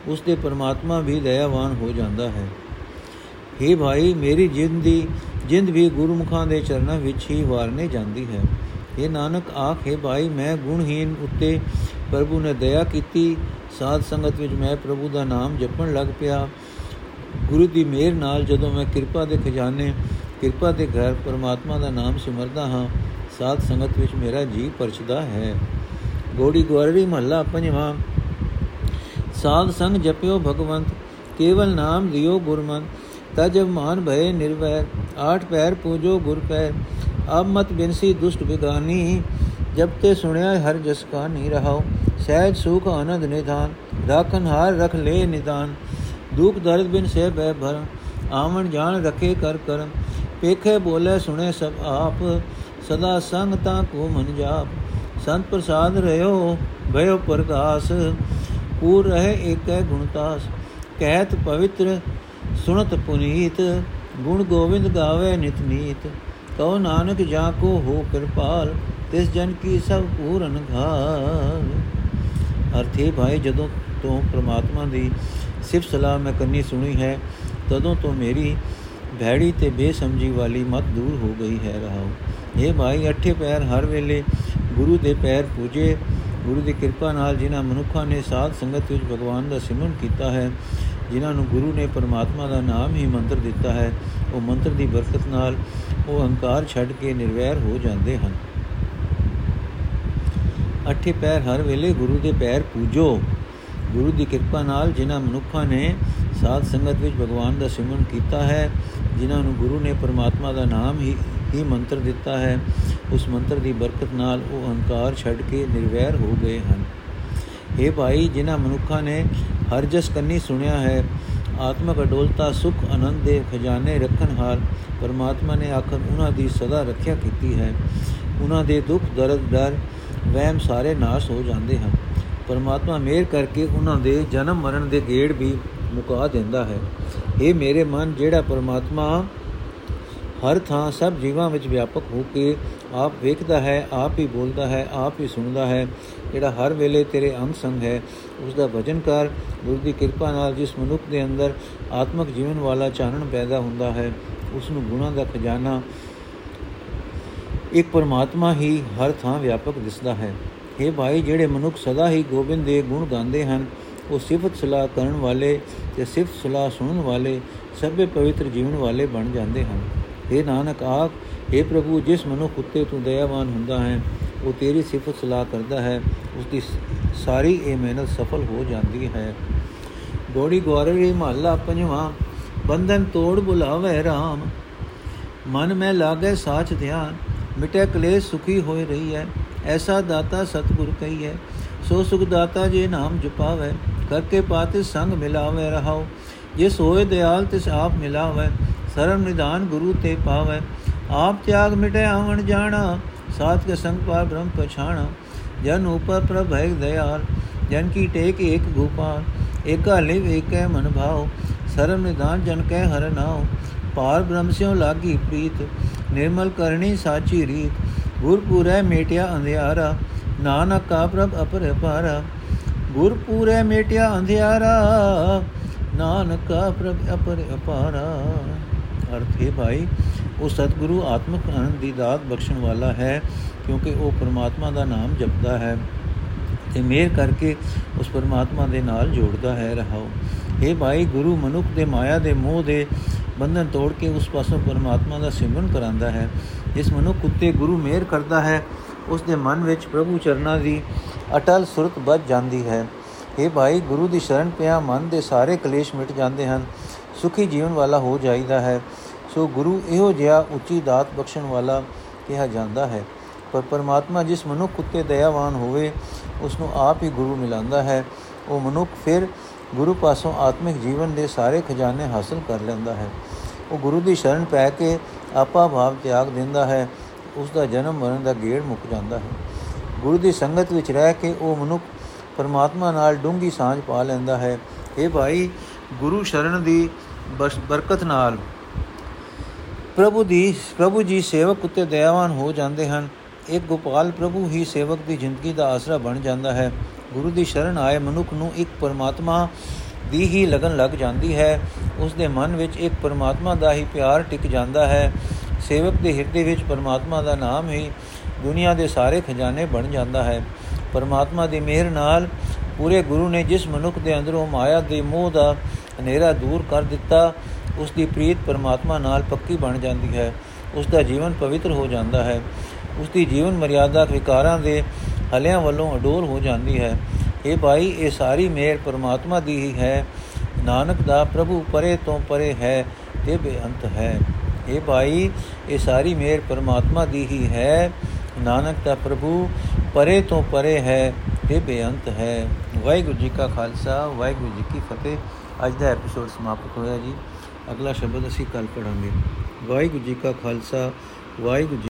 ਉਸ ਦੇ ਪਰਮਾਤਮਾ ਵੀ ਦਇਆਵਾਨ ਹੋ ਜਾਂਦਾ ਹੈ। हे ਭਾਈ, ਮੇਰੀ ਜਿੰਦ ਦੀ ਜਿੰਦ ਵੀ ਗੁਰਮੁਖਾਂ ਦੇ ਚਰਨਾਂ ਵਿੱਚ ਹੀ ਵਾਰਨੇ ਜਾਂਦੀ ਹੈ। ਇਹ ਨਾਨਕ ਆਖੇ ਭਾਈ, ਮੈਂ ਗੁਣਹੀਨ ਉੱਤੇ ਪ੍ਰਭੂ ਨੇ ਦਇਆ ਕੀਤੀ। ਸਾਧ ਸੰਗਤ ਵਿੱਚ ਮੈਂ ਪ੍ਰਭੂ ਦਾ ਨਾਮ ਜਪਣ ਲੱਗ ਪਿਆ। ਗੁਰੂ ਦੀ ਮਿਹਰ ਨਾਲ ਜਦੋਂ ਮੈਂ ਕਿਰਪਾ ਦੇ ਖਜ਼ਾਨੇ, ਕਿਰਪਾ ਦੇ ਘਰ ਪਰਮਾਤਮਾ ਦਾ ਨਾਮ ਸਿਮਰਦਾ ਹਾਂ, ਸਾਧ ਸੰਗਤ ਵਿੱਚ ਮੇਰਾ ਜੀ ਪਰਚਦਾ ਹੈ। ਗੋੜੀ ਗਵਾਰੀ ਮਹੱਲਾ ਪੰਜਵਾਂ। ਸਾਧ ਸੰਗ ਜਪਿਓ ਭਗਵੰਤ, ਕੇਵਲ ਨਾਮ ਦਿਓ ਗੁਰਮੰਤ ਤਜਬ ਮਾਨ ਭਏ ਨਿਰਵੈਰ। ਆਠ ਪੈਰ ਪੂਜੋ ਗੁਰ ਪੈਰ। ਅਬ ਮਤ ਬਿਨਸੀ ਦੁਸ਼ਟ ਬਿਗਾਨੀ ਜਬ ਤੇ ਸੁਣਿਆ ਹਰ ਜਸ ਕਾ ਨਹੀਂ ਰਹਾਓ ਸਹਿਜ ਸੁਖ ਆਨੰਦ ਨਿਧਾਨ, ਰਾਖਨ ਹਾਰ ਰਖ ਲੈ ਨਿਦਾਨ। ਦੁਖ ਦਰਦ ਬਿਨ ਸੇ ਬੈ ਭਰ ਆਵਣ ਜਾਣ ਰਖੇ ਕਰ ਕਰਮ। ਪੇਖੇ ਬੋਲੇ ਸੁਣੇ ਸਭ ਆਪ, ਸਦਾ ਸੰਗ ਤਾ ਕੋ ਮਨ ਜਾਪ। ਸੰਤ ਪ੍ਰਸਾਦ ਰਹਿਓ ਭਇਓ ਪ੍ਰਕਾਸ਼ ਪੂਰ ਰਹੇ ਏਕੈ ਗੁਣਤਾਸ ਕਹਿਤ ਪਵਿੱਤਰ ਸੁਣਤ ਪੁਨੀਤ। ਗੁਣ ਗੋਬਿੰਦ ਗਾਵੇ ਨਿਤ ਨੀਤ, ਕਉ ਨਾਨਕ ਜਾ ਕੋ ਹੋ ਕਿਰਪਾਲ, ਤਿਸ ਜਨ ਕੀ ਸਭ ਪੂਰਨ ਘਾਲ। ਅਰਥੇ ਭਾਈ, ਜਦੋਂ ਤੋਂ ਪ੍ਰਮਾਤਮਾ ਦੀ ਸਿਫਤ ਸਲਾਹ ਮੈਂ ਕਰਨੀ ਸੁਣੀ ਹੈ, ਤਦੋਂ ਤੋਂ ਮੇਰੀ ਭੈੜੀ ਤੇ ਬੇਸਮਝੀ ਵਾਲੀ ਮਤ ਦੂਰ ਹੋ ਗਈ ਹੈ ਰਹਾਉ ਇਹ ਭਾਈ, ਅੱਠੇ ਪੈਰ ਹਰ ਵੇਲੇ ਗੁਰੂ ਦੇ ਪੈਰ ਪੂਜੇ, ਗੁਰੂ ਦੀ ਕਿਰਪਾ ਨਾਲ ਜਿਨ੍ਹਾਂ ਮਨੁੱਖਾਂ ਨੇ ਸਾਧ ਸੰਗਤ ਵਿੱਚ ਭਗਵਾਨ ਦਾ ਸਿਮਰਨ ਕੀਤਾ ਹੈ ਜਿਨ੍ਹਾਂ ਨੂੰ ਗੁਰੂ ਨੇ ਪਰਮਾਤਮਾ ਦਾ ਨਾਮ ਹੀ ਮੰਤਰ ਦਿੱਤਾ ਹੈ, ਉਹ ਮੰਤਰ ਦੀ ਬਰਕਤ ਨਾਲ ਉਹ ਹੰਕਾਰ ਛੱਡ ਕੇ ਨਿਰਵੈਰ ਹੋ ਜਾਂਦੇ ਹਨ। ਅੱਠੇ ਪੈਰ ਹਰ ਵੇਲੇ ਗੁਰੂ ਦੇ ਪੈਰ ਪੂਜੋ। ਗੁਰੂ ਦੀ ਕਿਰਪਾ ਨਾਲ ਜਿਨ੍ਹਾਂ ਮਨੁੱਖਾਂ ਨੇ ਸਾਧ ਸੰਗਤ ਵਿੱਚ ਭਗਵਾਨ ਦਾ ਸਿਮਰਨ ਕੀਤਾ ਹੈ, ਜਿਨ੍ਹਾਂ ਨੂੰ ਗੁਰੂ ਨੇ ਪਰਮਾਤਮਾ ਦਾ ਨਾਮ ਹੀ ਹੀ ਮੰਤਰ ਦਿੱਤਾ ਹੈ, ਉਸ ਮੰਤਰ ਦੀ ਬਰਕਤ ਨਾਲ ਉਹ ਹੰਕਾਰ ਛੱਡ ਕੇ ਨਿਰਵੈਰ ਹੋ ਗਏ ਹਨ। ਇਹ ਭਾਈ, ਜਿਨ੍ਹਾਂ ਮਨੁੱਖਾਂ ਨੇ ਹਰ ਜਸ ਕੰਨੀ ਸੁਣਿਆ ਹੈ, ਆਤਮਕ ਅਡੋਲਤਾ, ਸੁਖ, ਆਨੰਦ ਦੇ ਖਜ਼ਾਨੇ ਰੱਖਣ ਹਾਰ, ਪਰਮਾਤਮਾ ਨੇ ਆਖਰ ਉਹਨਾਂ ਦੀ ਸਦਾ ਰੱਖਿਆ ਕੀਤੀ ਹੈ। ਉਹਨਾਂ ਦੇ ਦੁੱਖ, ਦਰਦ, ਡਰ, ਵਹਿਮ ਸਾਰੇ ਨਾਸ਼ ਹੋ ਜਾਂਦੇ ਹਨ। ਪਰਮਾਤਮਾ ਮਿਹਰ ਕਰਕੇ ਉਹਨਾਂ ਦੇ ਜਨਮ ਮਰਨ ਦੇ ਗੇੜ ਵੀ ਮੁਕਾ ਦਿੰਦਾ ਹੈ। ਇਹ ਮੇਰੇ ਮਨ, ਜਿਹੜਾ ਪਰਮਾਤਮਾ ਹਰ ਥਾਂ ਸਭ ਜੀਵਾਂ ਵਿੱਚ ਵਿਆਪਕ ਹੋ ਕੇ ਆਪ ਵੇਖਦਾ ਹੈ, ਆਪ ਹੀ ਬੋਲਦਾ ਹੈ, ਆਪ ਹੀ ਸੁਣਦਾ ਹੈ, ਜਿਹੜਾ ਹਰ ਵੇਲੇ ਤੇਰੇ ਅੰਗ ਸੰਗ ਹੈ ਉਸ ਦਾ ਭਜਨ ਕਰ ਗੁਰੂ ਦੀ ਕਿਰਪਾ ਨਾਲ ਜਿਸ ਮਨੁੱਖ ਦੇ ਅੰਦਰ ਆਤਮਿਕ ਜੀਵਨ ਵਾਲਾ ਚਾਨਣ ਪੈਦਾ ਹੁੰਦਾ ਹੈ ਉਸ ਨੂੰ ਗੁਣਾ ਦਾ ਖਜ਼ਾਨਾ ਇੱਕ ਪਰਮਾਤਮਾ ਹੀ ਹਰ ਥਾਂ ਵਿਆਪਕ ਦਿਸਦਾ ਹੈ। ਇਹ ਭਾਈ, ਜਿਹੜੇ ਮਨੁੱਖ ਸਦਾ ਹੀ ਗੋਬਿੰਦ ਦੇ ਗੁਣ ਗਾਉਂਦੇ ਹਨ, ਉਹ ਸਿਫਤ ਸਲਾਹ ਕਰਨ ਵਾਲੇ ਤੇ ਸਿਫਤ ਸਲਾਹ ਸੁਣਨ ਵਾਲੇ, ਸਭੇ ਪਵਿੱਤਰ ਜੀਵਨ ਵਾਲੇ ਬਣ ਜਾਂਦੇ ਹਨ। ਇਹ ਨਾਨਕ ਆਖ हे ਪ੍ਰਭੂ, ਜਿਸ ਮਨੁੱਖ ਉਤੇ ਤੂੰ ਦਇਆਵਾਨ ਹੁੰਦਾ ਹੈ, ਉਹ ਤੇਰੀ ਸਿਫਤ ਸਲਾਹ ਕਰਦਾ ਹੈ ਉਸ ਦੀ ਸਾਰੀ ਇਹ ਮਿਹਨਤ ਸਫਲ ਹੋ ਜਾਂਦੀ ਹੈ। ਗੋੜੀ ਗਵਾਰੇ ਮਹੱਲਾ ਪੰਜਵਾਂ, ਬੰਧਨ ਤੋੜ ਬੁਲਾਵੇ RAM ਮਨ ਮੈਂ ਲਾਗੇ ਸਾਚ ਧਿਆਨ, ਮਿਟੇ ਕਲੇਸ਼ ਸੁਖੀ ਹੋਏ ਰਹੀ ਹੈ ਐਸਾ ਦਾਤਾ ਸਤਿਗੁਰ ਕਹੀ ਹੈ ਸੋ ਸੁਖ ਦਾਤਾ ਜੇ ਨਾਮ ਜਪਾਵੇ। ਕਰਕੇ ਪਾਤੇ ਸੰਗ ਮਿਲਾਵੇ ਰਹਾਓ ਜਿਸ ਹੋਏ ਦਿਆਲ ਤਿਸ ਆਪ ਮਿਲਾਵੇ। ਸਰਮ ਨਿਦਾਨ ਗੁਰੂ ਤੇ ਪਾਵੇ। ਆਪ ਤਿਆਗ ਮਿਟੇ ਆਵਣ ਜਾਣਾ ਸਾਥ ਕੇ ਸੰਗ ਪਾਰ ਬ੍ਰਹਮ ਪਛਾਣਾ। ਜਨ ਉਪਰ ਪ੍ਰਭ ਹੈ ਦਇਆਲ, ਜਨ ਕੀ ਟੇਕ ਏਕ ਗੋਪਾਲ, ਏਕਾ ਲਿਵ ਏਕੈ ਮਨ ਭਾਉ ਸਰਮ ਨਿਦਾਨ ਜਨ ਕੈ ਹਰ ਨਾਉ। ਪਾਰ ਬ੍ਰਹਮ ਸਿਉ ਲਾਗੀ ਪ੍ਰੀਤ, ਨਿਰਮਲ ਕਰਨੀ ਸਾਚੀ ਰੀਤ। ਗੁਰਪੂਰੈ ਮੇਟਿਆ ਅੰਧਿਆਰਾ, ਨਾਨਕ ਕਾ ਪ੍ਰਭ ਅਪਰ ਪਾਰਾ ਗੁਰਪੂਰੈ ਮੇਟਿਆ ਅੰਧਿਆਰਾ, ਨਾਨਕ ਕਾ ਪ੍ਰਭ ਅਪਰ ਅਪਾਰਾ। ਅਰਥ ਹੈ ਭਾਈ ਉਹ ਸਤਿਗੁਰੂ ਆਤਮਿਕ ਆਨੰਦ ਦੀ ਦਾਤ ਬਖਸ਼ਣ ਵਾਲਾ ਹੈ, ਕਿਉਂਕਿ ਉਹ ਪਰਮਾਤਮਾ ਦਾ ਨਾਮ ਜਪਦਾ ਹੈ ਤੇ ਮਿਹਰ ਕਰਕੇ ਉਸ ਪਰਮਾਤਮਾ ਦੇ ਨਾਲ ਜੋੜਦਾ ਹੈ, ਰਹਾਓ। ਇਹ ਭਾਈ, ਗੁਰੂ ਮਨੁੱਖ ਦੇ ਮਾਇਆ ਦੇ ਮੋਹ ਦੇ ਬੰਧਨ ਤੋੜ ਕੇ ਉਸ ਪਾਸੋਂ ਪਰਮਾਤਮਾ ਦਾ ਸਿਮਰਨ ਕਰਾਂਦਾ ਹੈ। ਜਿਸ ਮਨੁੱਖ ਉੱਤੇ ਗੁਰੂ ਮਿਹਰ ਕਰਦਾ ਹੈ, ਉਸ ਦੇ ਮਨ ਵਿੱਚ ਪ੍ਰਭੂ ਚਰਨਾਂ ਦੀ ਅਟਲ ਸੁਰਤ ਵੱਜ ਜਾਂਦੀ ਹੈ। ਇਹ ਭਾਈ, ਗੁਰੂ ਦੀ ਸ਼ਰਨ ਪਿਆ ਮਨ ਦੇ ਸਾਰੇ ਕਲੇਸ਼ ਮਿਟ ਜਾਂਦੇ ਹਨ, ਸੁਖੀ ਜੀਵਨ ਵਾਲਾ ਹੋ ਜਾਈਦਾ ਹੈ। ਸੋ ਗੁਰੂ ਇਹੋ ਜਿਹਾ ਉੱਚੀ ਦਾਤ ਬਖਸ਼ਣ ਵਾਲਾ ਕਿਹਾ ਜਾਂਦਾ ਹੈ। ਪਰ ਪਰਮਾਤਮਾ ਜਿਸ ਮਨੁੱਖ ਉੱਤੇ ਦਇਆਵਾਨ ਹੋਵੇ, ਉਸ ਨੂੰ ਆਪ ਹੀ ਗੁਰੂ ਮਿਲਾਂਦਾ ਹੈ। ਉਹ ਮਨੁੱਖ ਫਿਰ ਗੁਰੂ ਪਾਸੋਂ ਆਤਮਿਕ ਜੀਵਨ ਦੇ ਸਾਰੇ ਖਜ਼ਾਨੇ ਹਾਸਲ ਕਰ ਲੈਂਦਾ ਹੈ। ਉਹ ਗੁਰੂ ਦੀ ਸ਼ਰਨ ਪੈ ਕੇ ਆਪਾ ਭਾਵ ਤਿਆਗ ਦਿੰਦਾ ਹੈ। ਉਸ ਦਾ ਜਨਮ ਮਰਨ ਦਾ ਗੇੜ ਮੁੱਕ ਜਾਂਦਾ ਹੈ। ਗੁਰੂ ਦੀ ਸੰਗਤ ਵਿੱਚ ਰਹਿ ਕੇ ਉਹ ਮਨੁੱਖ ਪਰਮਾਤਮਾ ਨਾਲ ਡੂੰਗੀ ਸਾਂਝ ਪਾ ਲੈਂਦਾ ਹੈ। ਇਹ ਭਾਈ, ਗੁਰੂ ਸ਼ਰਨ ਦੀ ਬਰਕਤ ਨਾਲ ਪ੍ਰਭੂ ਦੀ, ਪ੍ਰਭੂ ਜੀ ਸੇਵਕ ਉਤੇ ਦਇਆਵਾਨ ਹੋ ਜਾਂਦੇ ਹਨ। ਇੱਕ ਗੋਪਾਲ ਪ੍ਰਭੂ ਹੀ ਸੇਵਕ ਦੀ ਜ਼ਿੰਦਗੀ ਦਾ ਆਸਰਾ ਬਣ ਜਾਂਦਾ ਹੈ। ਗੁਰੂ ਦੀ ਸ਼ਰਨ ਆਏ ਮਨੁੱਖ ਨੂੰ ਇੱਕ ਪਰਮਾਤਮਾ ਦੀ ਹੀ ਲਗਨ ਲੱਗ ਜਾਂਦੀ ਹੈ। ਉਸ ਦੇ ਮਨ ਵਿੱਚ ਇੱਕ ਪਰਮਾਤਮਾ ਦਾ ਹੀ ਪਿਆਰ ਟਿਕ ਜਾਂਦਾ ਹੈ। ਸੇਵਕ ਦੇ ਹਿਰਦੇ ਵਿੱਚ ਪਰਮਾਤਮਾ ਦਾ ਨਾਮ ਹੀ ਦੁਨੀਆ ਦੇ ਸਾਰੇ ਖਜ਼ਾਨੇ ਬਣ ਜਾਂਦਾ ਹੈ। ਪਰਮਾਤਮਾ ਦੀ ਮਿਹਰ ਨਾਲ ਪੂਰੇ ਗੁਰੂ ਨੇ ਜਿਸ ਮਨੁੱਖ ਦੇ ਅੰਦਰੋਂ ਮਾਇਆ ਦੇ ਮੋਹ ਦਾ ਹਨੇਰਾ ਦੂਰ ਕਰ ਦਿੱਤਾ ਉਸ ਦੀ ਪ੍ਰੀਤ ਪਰਮਾਤਮਾ ਨਾਲ ਪੱਕੀ ਬਣ ਜਾਂਦੀ ਹੈ ਉਸ ਦਾ ਜੀਵਨ ਪਵਿੱਤਰ ਹੋ ਜਾਂਦਾ ਹੈ ਉਸ ਦੀ ਜੀਵਨ ਮਰਿਆਦਾ ਵਿਕਾਰਾਂ ਦੇ ਹਲਿਆਂ ਵੱਲੋਂ ਅਡੋਲ ਹੋ ਜਾਂਦੀ ਹੈ। ਇਹ ਭਾਈ, ਇਹ ਸਾਰੀ ਮਿਹਰ ਪਰਮਾਤਮਾ ਦੀ ਹੀ ਹੈ, ਨਾਨਕ ਦਾ ਪ੍ਰਭੂ ਪਰੇ ਤੋਂ ਪਰੇ ਹੈ ਤੇ ਬੇਅੰਤ ਹੈ। ਇਹ ਭਾਈ, ਇਹ ਸਾਰੀ ਮਿਹਰ ਪਰਮਾਤਮਾ ਦੀ ਹੀ ਹੈ, ਨਾਨਕ ਦਾ ਪ੍ਰਭੂ ਪਰੇ ਤੋਂ ਪਰੇ ਹੈ ਤੇ ਬੇਅੰਤ ਹੈ। ਵਾਹਿਗੁਰੂ ਜੀ ਕਾ ਖਾਲਸਾ, ਵਾਹਿਗੁਰੂ ਜੀ ਕੀ ਫਤਿਹ। ਅੱਜ ਦਾ ਐਪੀਸੋਡ ਸਮਾਪਤ ਹੋਇਆ ਜੀ। ਅਗਲਾ ਸ਼ਬਦ ਅਸੀਂ ਕੱਲ ਪੜਾਂਗੇ ਵਾਹਿਗੁਰੂ ਜੀ ਕਾ ਖਾਲਸਾ, ਵਾਹਿਗੁਰੂ